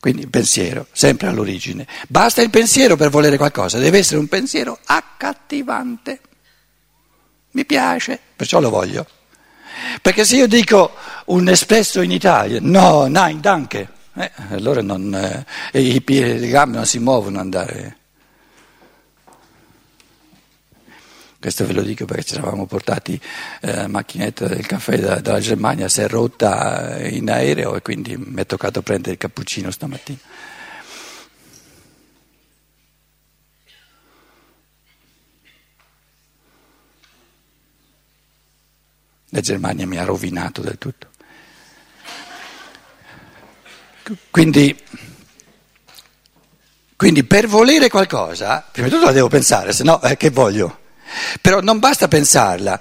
Quindi il pensiero, sempre all'origine. Basta il pensiero per volere qualcosa, deve essere un pensiero accattivante. Mi piace, perciò lo voglio. Perché se io dico un espresso in Italia, no, nein, danke, eh, allora non, eh, i piedi e le gambe non si muovono andare. Questo ve lo dico perché ci eravamo portati eh, macchinetta del caffè da, dalla Germania, si è rotta eh, in aereo e quindi mi è toccato prendere il cappuccino stamattina. La Germania mi ha rovinato del tutto. Quindi, quindi per volere qualcosa, prima di tutto la devo pensare, se no eh, che voglio? Però non basta pensarla,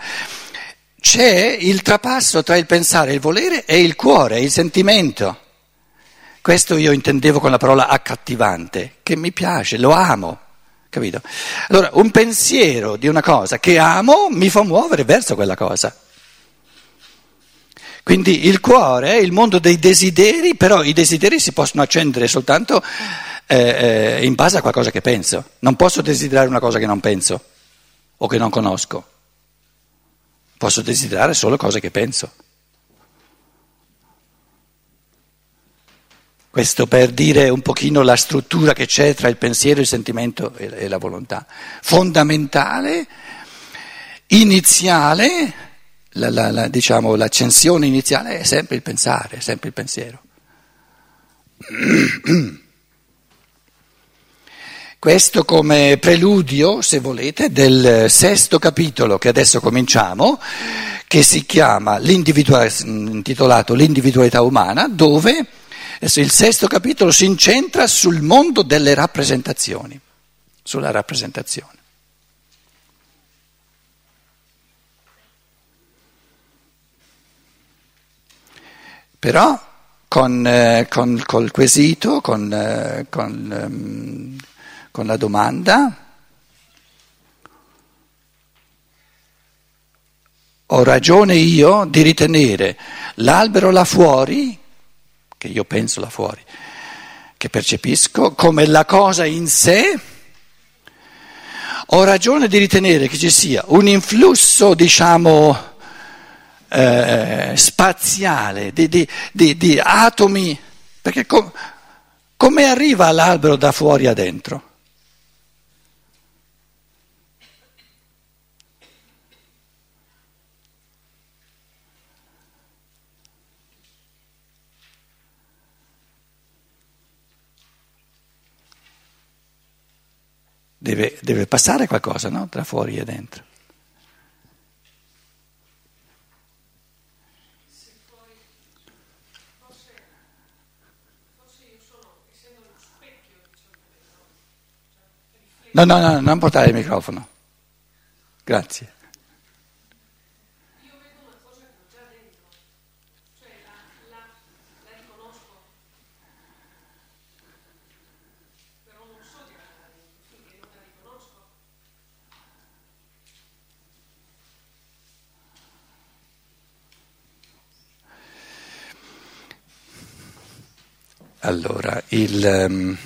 c'è il trapasso tra il pensare, il volere e il cuore, il sentimento. Questo io intendevo con la parola accattivante, che mi piace, lo amo, capito? Allora, un pensiero di una cosa che amo mi fa muovere verso quella cosa. Quindi il cuore è il mondo dei desideri, però i desideri si possono accendere soltanto eh, eh, in base a qualcosa che penso. Non posso desiderare una cosa che non penso o che non conosco. Posso desiderare solo cose che penso. Questo per dire un pochino la struttura che c'è tra il pensiero, il sentimento e la volontà. Fondamentale, iniziale, la, la, la, diciamo, l'accensione iniziale è sempre il pensare, è sempre il pensiero. Questo come preludio, se volete, del sesto capitolo che adesso cominciamo, che si chiama intitolato L'individualità umana, dove il sesto capitolo si incentra sul mondo delle rappresentazioni, sulla rappresentazione. Però con, eh, con col quesito, con, eh, con um, con la domanda. Ho ragione io di ritenere l'albero là fuori, che io penso là fuori, che percepisco, come la cosa in sé. Ho ragione di ritenere che ci sia un influsso, diciamo, eh, spaziale di, di, di, di, atomi, perché com, come arriva l'albero da fuori a dentro? Deve, deve passare qualcosa no? tra fuori e dentro. No, no, no, non portare il microfono. Grazie. Allora, il, um,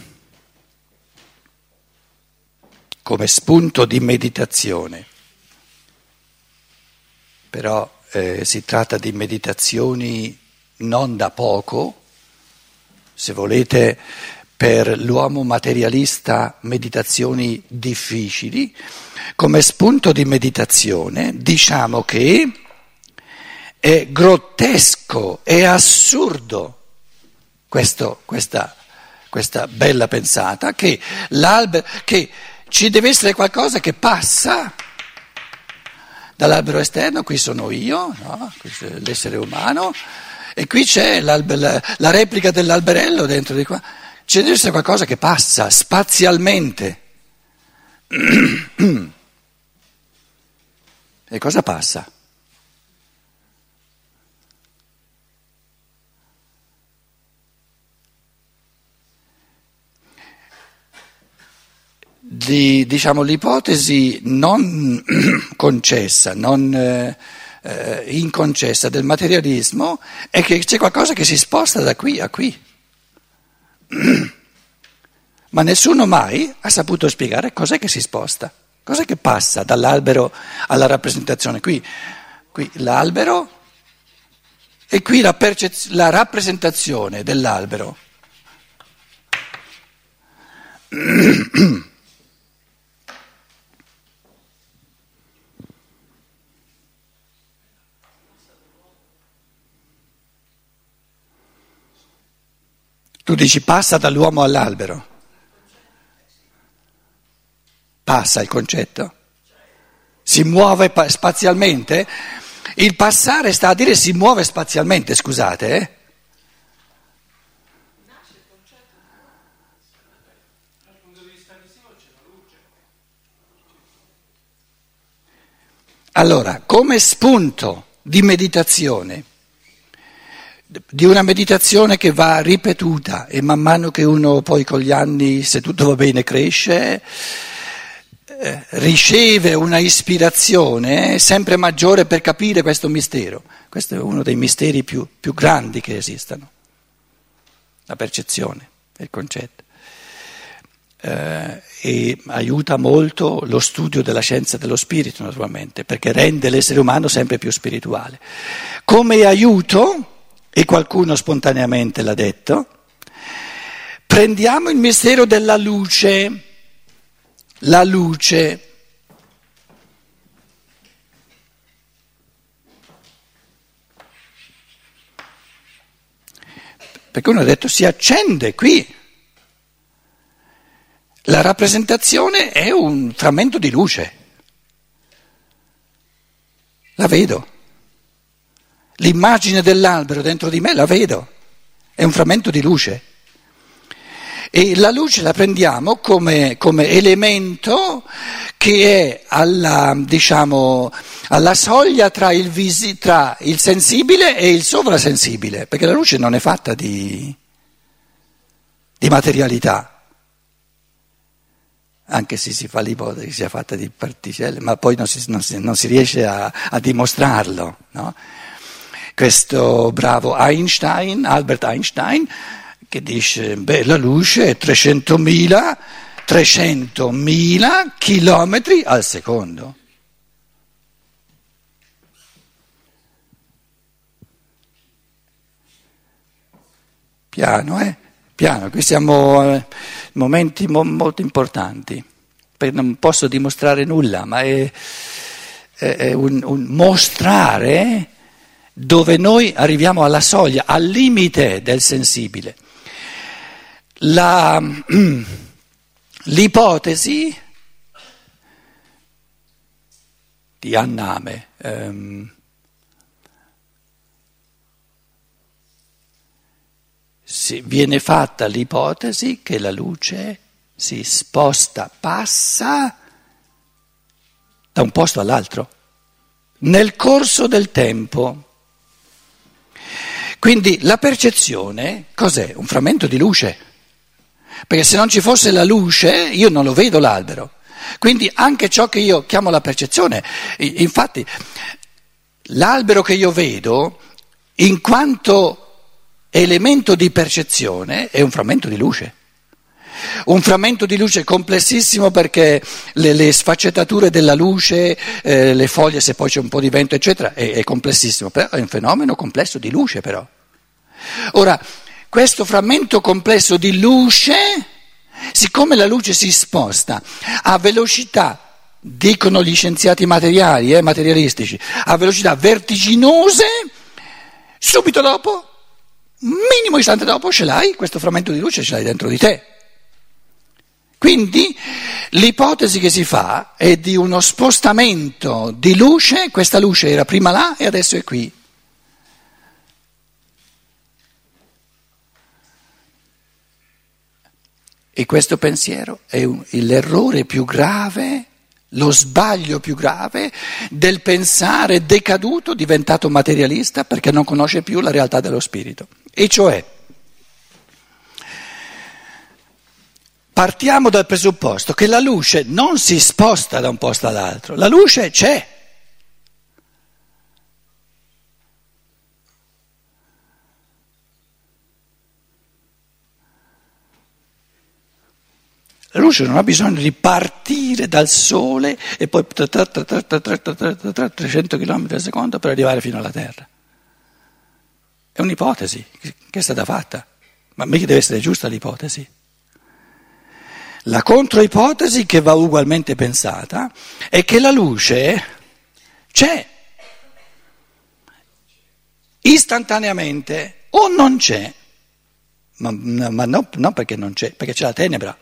come spunto di meditazione, però eh, si tratta di meditazioni non da poco, se volete per l'uomo materialista meditazioni difficili, come spunto di meditazione diciamo che è grottesco, è assurdo questo, questa, questa, bella pensata, che, che ci deve essere qualcosa che passa dall'albero esterno, qui sono io, no? l'essere umano, e qui c'è la, la replica dell'alberello dentro di qua. Ci deve essere qualcosa che passa spazialmente. e cosa passa? Di, diciamo, l'ipotesi non concessa, non eh, eh, inconcessa del materialismo è che c'è qualcosa che si sposta da qui a qui. ma nessuno mai ha saputo spiegare cos'è che si sposta, cos'è che passa dall'albero alla rappresentazione. Qui, qui l'albero e qui la, percez- la rappresentazione dell'albero. Tu dici passa dall'uomo all'albero. Passa il concetto. Si muove spazialmente? Il passare sta a dire si muove spazialmente, scusate. Eh? Allora, come spunto di meditazione, di una meditazione che va ripetuta e man mano che uno poi con gli anni, se tutto va bene, cresce, eh, riceve una ispirazione sempre maggiore per capire questo mistero. Questo è uno dei misteri più, più grandi che esistano, la percezione, il concetto. Eh, e aiuta molto lo studio della scienza dello spirito, naturalmente, perché rende l'essere umano sempre più spirituale. Come aiuto, e qualcuno spontaneamente l'ha detto, prendiamo il mistero della luce la luce. Perché uno ha detto si accende qui. La rappresentazione è un frammento di luce. La vedo. L'immagine dell'albero dentro di me la vedo. È un frammento di luce. E la luce la prendiamo come, come elemento che è alla, diciamo, alla soglia tra il, visi, tra il, sensibile e il sovrasensibile, perché la luce non è fatta di, di materialità, anche se si fa l'ipotesi che sia fatta di particelle, ma poi non si, non si, non si riesce a, a dimostrarlo. No? Questo bravo Einstein, Albert Einstein, che dice, beh, la luce è 300.000, 300.000 chilometri al secondo. Piano, eh? Piano, qui siamo in momenti mo- molto importanti. Non posso dimostrare nulla, ma è, è, è un, un mostrare dove noi arriviamo alla soglia, al limite del sensibile. La, l'ipotesi di Anname ehm, viene fatta l'ipotesi che la luce si sposta, passa da un posto all'altro nel corso del tempo. Quindi la percezione cos'è? Un frammento di luce perché se non ci fosse la luce io non lo vedo l'albero. Quindi anche ciò che io chiamo la percezione, infatti l'albero che io vedo, in quanto elemento di percezione, è un frammento di luce. Un frammento di luce complessissimo perché le, le sfaccettature della luce, eh, le foglie, se poi c'è un po' di vento, eccetera, è, è complessissimo, però è un fenomeno complesso di luce però. Ora, questo frammento complesso di luce, siccome la luce si sposta a velocità, dicono gli scienziati materiali, eh, materialistici, a velocità vertiginose, subito dopo, minimo istante dopo, ce l'hai, questo frammento di luce ce l'hai dentro di te. Quindi l'ipotesi che si fa è di uno spostamento di luce, questa luce era prima là e adesso è qui. E questo pensiero è un, l'errore più grave, lo sbaglio più grave del pensare decaduto, diventato materialista perché non conosce più la realtà dello spirito. E cioè, partiamo dal presupposto che la luce non si sposta da un posto all'altro, la luce c'è. La luce non ha bisogno di partire dal sole e poi 300 km al secondo per arrivare fino alla Terra. È un'ipotesi che è stata fatta, ma mica deve essere giusta l'ipotesi. La controipotesi che va ugualmente pensata è che la luce c'è istantaneamente o non c'è, ma, ma no, non perché non c'è, perché c'è la tenebra.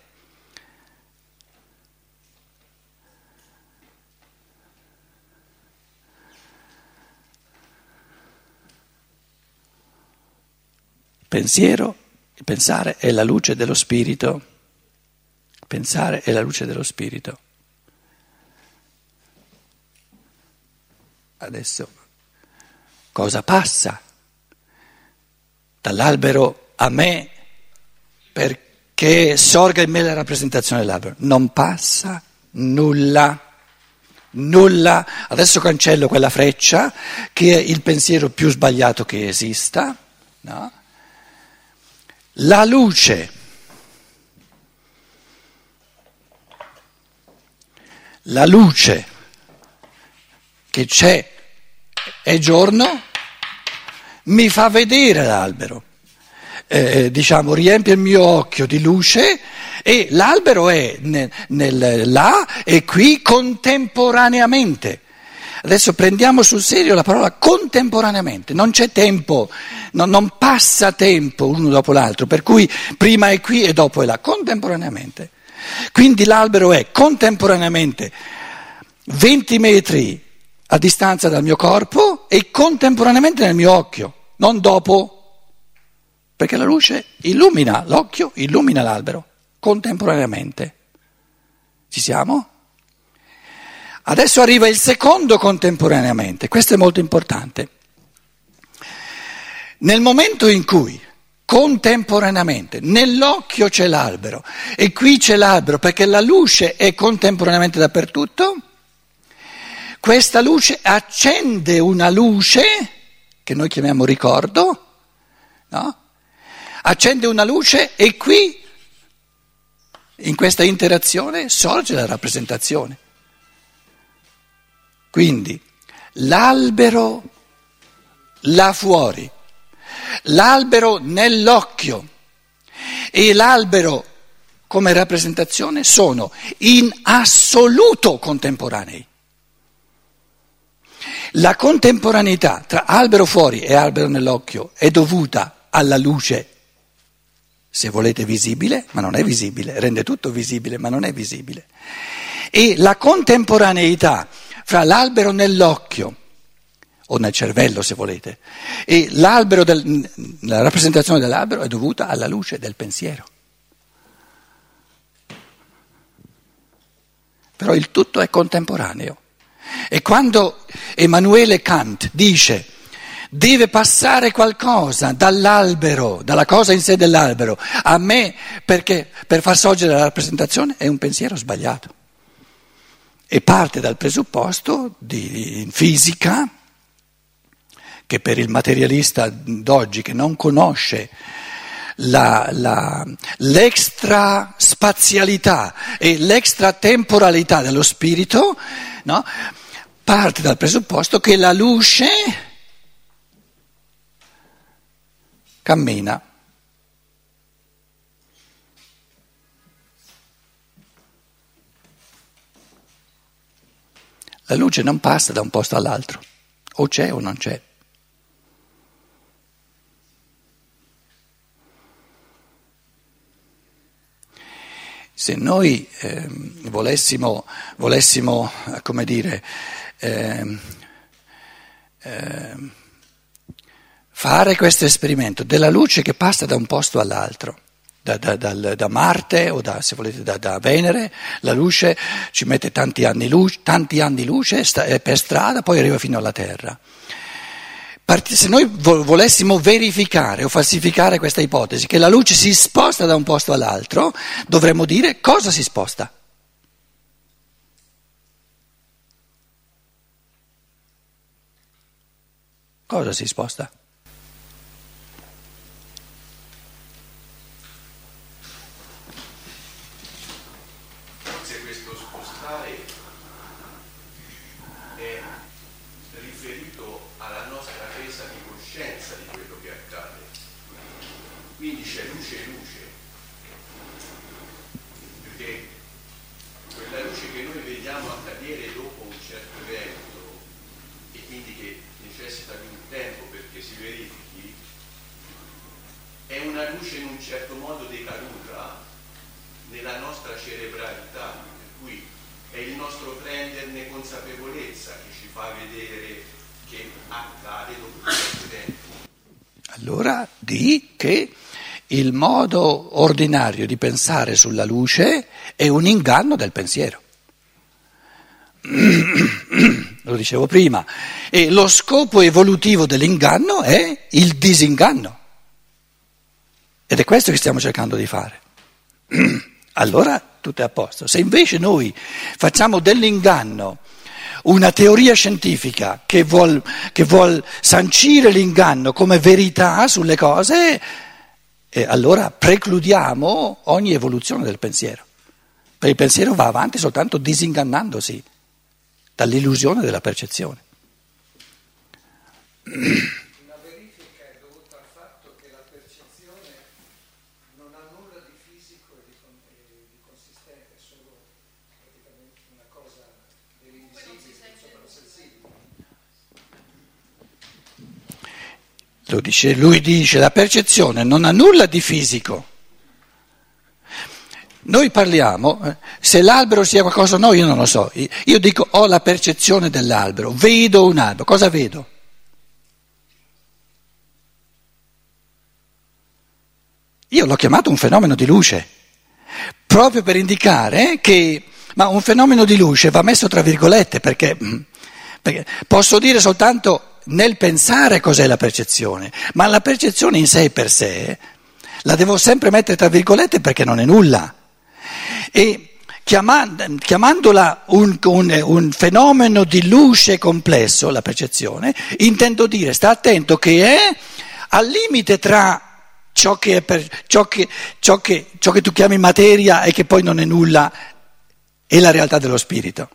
Pensiero, il pensare è la luce dello spirito. Pensare è la luce dello spirito. Adesso cosa passa dall'albero a me perché sorga in me la rappresentazione dell'albero? Non passa nulla. Nulla, adesso cancello quella freccia che è il pensiero più sbagliato che esista, no? La luce, la luce che c'è è giorno, mi fa vedere l'albero, eh, diciamo riempie il mio occhio di luce e l'albero è nel, nel, là e qui contemporaneamente. Adesso prendiamo sul serio la parola contemporaneamente, non c'è tempo, non, non passa tempo uno dopo l'altro, per cui prima è qui e dopo è là, contemporaneamente. Quindi l'albero è contemporaneamente 20 metri a distanza dal mio corpo e contemporaneamente nel mio occhio, non dopo, perché la luce illumina l'occhio, illumina l'albero, contemporaneamente. Ci siamo? Adesso arriva il secondo contemporaneamente, questo è molto importante. Nel momento in cui contemporaneamente nell'occhio c'è l'albero e qui c'è l'albero perché la luce è contemporaneamente dappertutto, questa luce accende una luce che noi chiamiamo ricordo, no? accende una luce e qui in questa interazione sorge la rappresentazione. Quindi l'albero là fuori, l'albero nell'occhio e l'albero come rappresentazione sono in assoluto contemporanei. La contemporaneità tra albero fuori e albero nell'occhio è dovuta alla luce, se volete visibile, ma non è visibile, rende tutto visibile, ma non è visibile. E la contemporaneità fra l'albero nell'occhio o nel cervello se volete e del, la rappresentazione dell'albero è dovuta alla luce del pensiero. Però il tutto è contemporaneo. E quando Emanuele Kant dice deve passare qualcosa dall'albero, dalla cosa in sé dell'albero, a me perché per far sorgere la rappresentazione è un pensiero sbagliato e parte dal presupposto di fisica che per il materialista d'oggi che non conosce la, la, l'extra spazialità e l'extra temporalità dello spirito, no? parte dal presupposto che la luce cammina La luce non passa da un posto all'altro, o c'è o non c'è. Se noi eh, volessimo, volessimo, come dire, eh, eh, fare questo esperimento della luce che passa da un posto all'altro, da, da, da, da Marte o se volete da, Venere, la luce ci mette tanti anni luce, tanti anni luce sta, per strada, poi arriva fino alla Terra. Se noi volessimo verificare o falsificare questa ipotesi, che la luce si sposta da un posto all'altro, dovremmo dire cosa si sposta. Cosa si sposta? fare è riferito alla nostra presa di coscienza di quello che accade. Quindi c'è luce e luce, perché quella luce che noi vediamo accadere dopo un certo evento e quindi che necessita di un tempo perché si verifichi, è una luce in un certo modo decaduta nella nostra cerebralità, per cui è il nostro prenderne consapevolezza che ci fa vedere che accade dopo questo tempo. Allora di che il modo ordinario di pensare sulla luce è un inganno del pensiero. Lo dicevo prima, e lo scopo evolutivo dell'inganno è il disinganno. Ed è questo che stiamo cercando di fare. allora tutto è a posto. Se invece noi facciamo dell'inganno una teoria scientifica che vuol, che vuol sancire l'inganno come verità sulle cose, eh, allora precludiamo ogni evoluzione del pensiero. Perché il pensiero va avanti soltanto disingannandosi dall'illusione della percezione. Lo dice, lui dice la percezione non ha nulla di fisico. Noi parliamo, eh, se l'albero sia qualcosa o no, io non lo so. Io dico ho la percezione dell'albero, vedo un albero, cosa vedo? Io l'ho chiamato un fenomeno di luce, proprio per indicare che, ma un fenomeno di luce va messo tra virgolette perché, perché posso dire soltanto nel pensare cos'è la percezione, ma la percezione in sé per sé la devo sempre mettere tra virgolette perché non è nulla. E chiamandola un, un, un, fenomeno di luce complesso, la percezione, intendo dire, sta attento che è al limite tra ciò che, per, ciò, che, ciò, che, ciò che tu chiami materia e che poi non è nulla e la realtà dello spirito.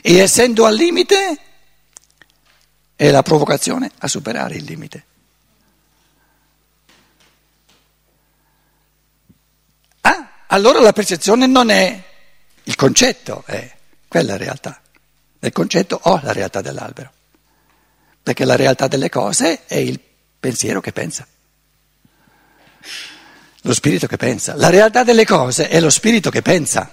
E essendo al limite è la provocazione a superare il limite. Ah, allora la percezione non è il concetto, è quella realtà. Nel concetto ho la realtà dell'albero, perché la realtà delle cose è il pensiero che pensa. Lo spirito che pensa. La realtà delle cose è lo spirito che pensa.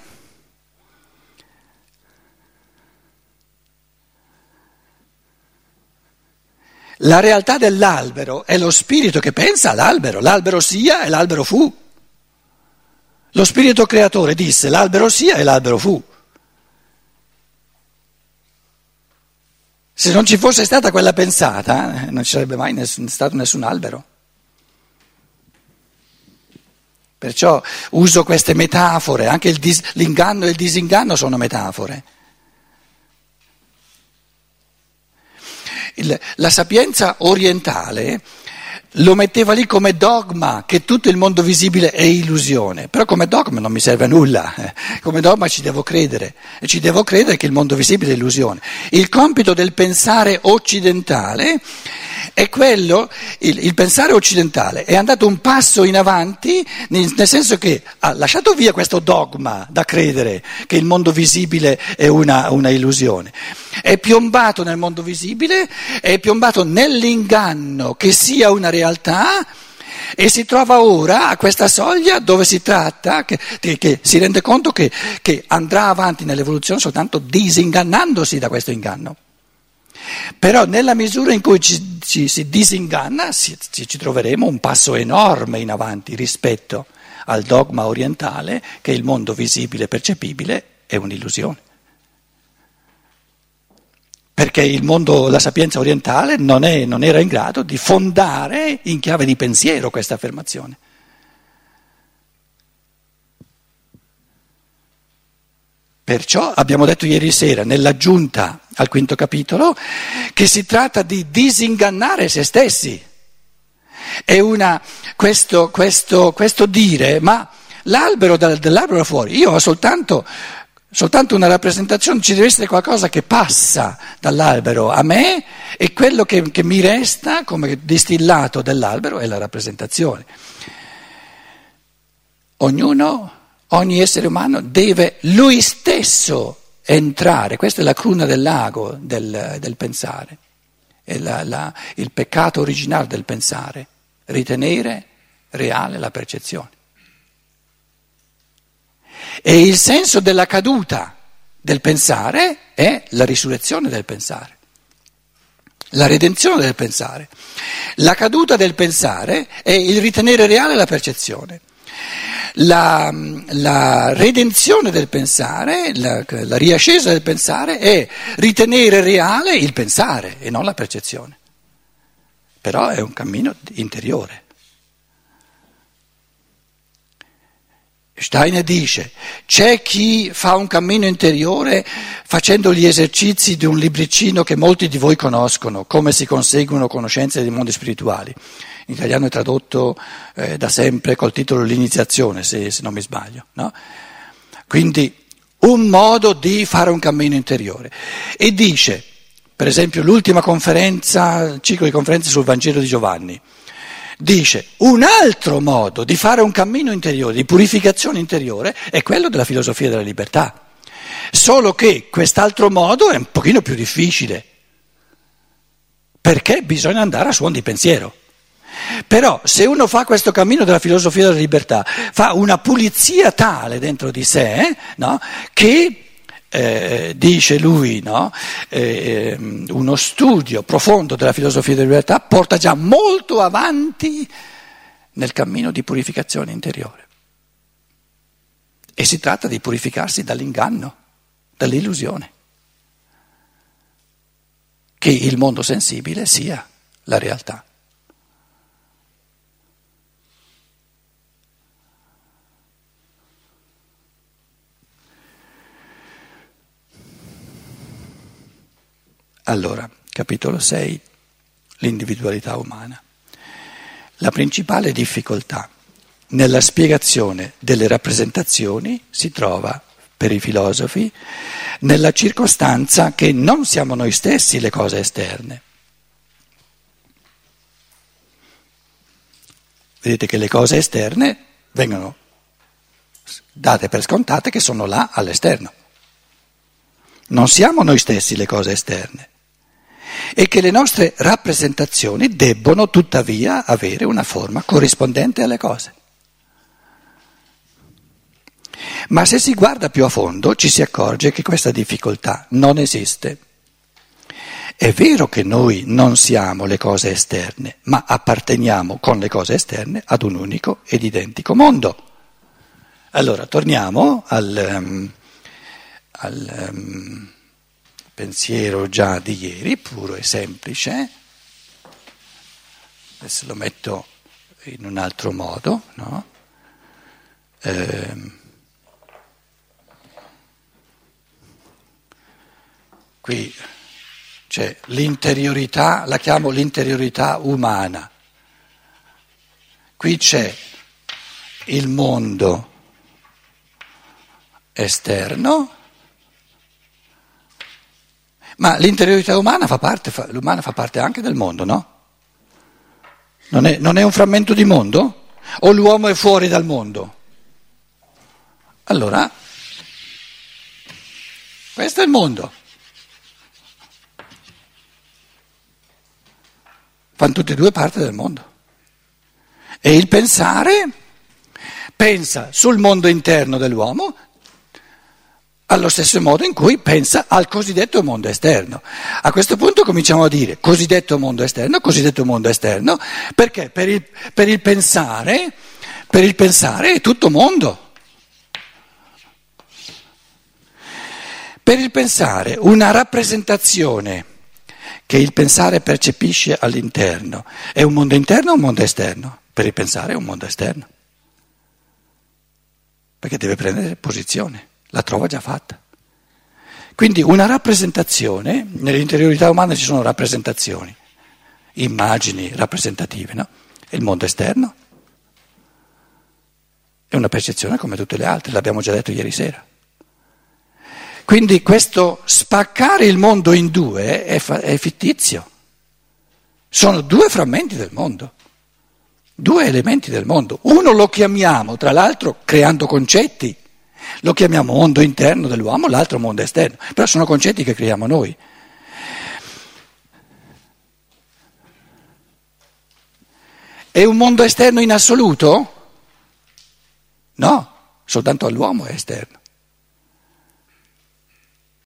La realtà dell'albero è lo spirito che pensa all'albero, l'albero sia e l'albero fu. Lo spirito creatore disse l'albero sia e l'albero fu. Se non ci fosse stata quella pensata, eh, non ci sarebbe mai nessun, stato nessun albero. Perciò uso queste metafore, anche dis, l'inganno e il disinganno sono metafore. La sapienza orientale lo metteva lì come dogma che tutto il mondo visibile è illusione, però come dogma non mi serve a nulla, eh. come dogma ci devo credere e ci devo credere che il mondo visibile è illusione. Il compito del pensare occidentale è quello, il, il pensare occidentale è andato un passo in avanti nel, nel senso che ha lasciato via questo dogma da credere che il mondo visibile è una, una illusione, è piombato nel mondo visibile, è piombato nell'inganno che sia una realtà realtà e si trova ora a questa soglia dove si tratta, che, che si rende conto che, che, andrà avanti nell'evoluzione soltanto disingannandosi da questo inganno. Però nella misura in cui ci, ci si disinganna ci, ci troveremo un passo enorme in avanti rispetto al dogma orientale che il mondo visibile e percepibile è un'illusione perché il mondo, la sapienza orientale non, è, non era in grado di fondare in chiave di pensiero questa affermazione. Perciò abbiamo detto ieri sera, nell'aggiunta al quinto capitolo, che si tratta di disingannare se stessi. È una, questo, questo, questo dire, ma l'albero dall'albero fuori, io ho soltanto, soltanto una rappresentazione, ci deve essere qualcosa che passa dall'albero a me e quello che, che mi resta come distillato dell'albero è la rappresentazione. Ognuno, ogni essere umano deve lui stesso entrare, questa è la cruna del lago del, del pensare, è la, la, il peccato originale del pensare, ritenere reale la percezione. E il senso della caduta del pensare è la risurrezione del pensare, la redenzione del pensare. La caduta del pensare è il ritenere reale la percezione. La, la redenzione del pensare, la, la riascesa del pensare è ritenere reale il pensare e non la percezione. Però è un cammino interiore. Steiner dice, c'è chi fa un cammino interiore facendo gli esercizi di un libricino che molti di voi conoscono, come si conseguono conoscenze dei mondi spirituali. In italiano è tradotto eh, da sempre col titolo L'iniziazione, se, se non mi sbaglio. No? Quindi un modo di fare un cammino interiore. E dice, per esempio, l'ultima conferenza, ciclo di conferenze sul Vangelo di Giovanni dice un altro modo di fare un cammino interiore, di purificazione interiore, è quello della filosofia della libertà. Solo che quest'altro modo è un pochino più difficile, perché bisogna andare a suon di pensiero. Però se uno fa questo cammino della filosofia della libertà, fa una pulizia tale dentro di sé no, che eh, dice lui, no? eh, ehm, uno studio profondo della filosofia della libertà porta già molto avanti nel cammino di purificazione interiore. E si tratta di purificarsi dall'inganno, dall'illusione, che il mondo sensibile sia la realtà. Allora, capitolo 6, l'individualità umana. La principale difficoltà nella spiegazione delle rappresentazioni si trova, per i filosofi, nella circostanza che non siamo noi stessi le cose esterne. Vedete che le cose esterne vengono date per scontate che sono là all'esterno. Non siamo noi stessi le cose esterne e che le nostre rappresentazioni debbono tuttavia avere una forma corrispondente alle cose. Ma se si guarda più a fondo ci si accorge che questa difficoltà non esiste. È vero che noi non siamo le cose esterne, ma apparteniamo con le cose esterne ad un unico ed identico mondo. Allora, torniamo al, um, al um, pensiero già di ieri, puro e semplice. Adesso lo metto in un altro modo, no? eh, qui c'è l'interiorità, la chiamo l'interiorità umana. Qui c'è il mondo esterno ma l'interiorità umana fa parte, fa, l'umana fa parte anche del mondo, no? Non è, non è un frammento di mondo? O l'uomo è fuori dal mondo? Allora, questo è il mondo. Fanno tutti e due parte del mondo. E il pensare pensa sul mondo interno dell'uomo allo stesso modo in cui pensa al cosiddetto mondo esterno. A questo punto cominciamo a dire cosiddetto mondo esterno, cosiddetto mondo esterno, perché per il, per il pensare, per il pensare è tutto mondo. Per il pensare una rappresentazione che il pensare percepisce all'interno è un mondo interno o un mondo esterno? Per il pensare è un mondo esterno, perché deve prendere posizione la trova già fatta. Quindi una rappresentazione, nell'interiorità umana ci sono rappresentazioni, immagini rappresentative, no? E il mondo esterno? È una percezione come tutte le altre, l'abbiamo già detto ieri sera. Quindi questo spaccare il mondo in due è, fa- è fittizio. Sono due frammenti del mondo, due elementi del mondo. Uno lo chiamiamo, tra l'altro, creando concetti. Lo chiamiamo mondo interno dell'uomo, l'altro mondo esterno. Però sono concetti che creiamo noi. È un mondo esterno in assoluto? No, soltanto all'uomo è esterno.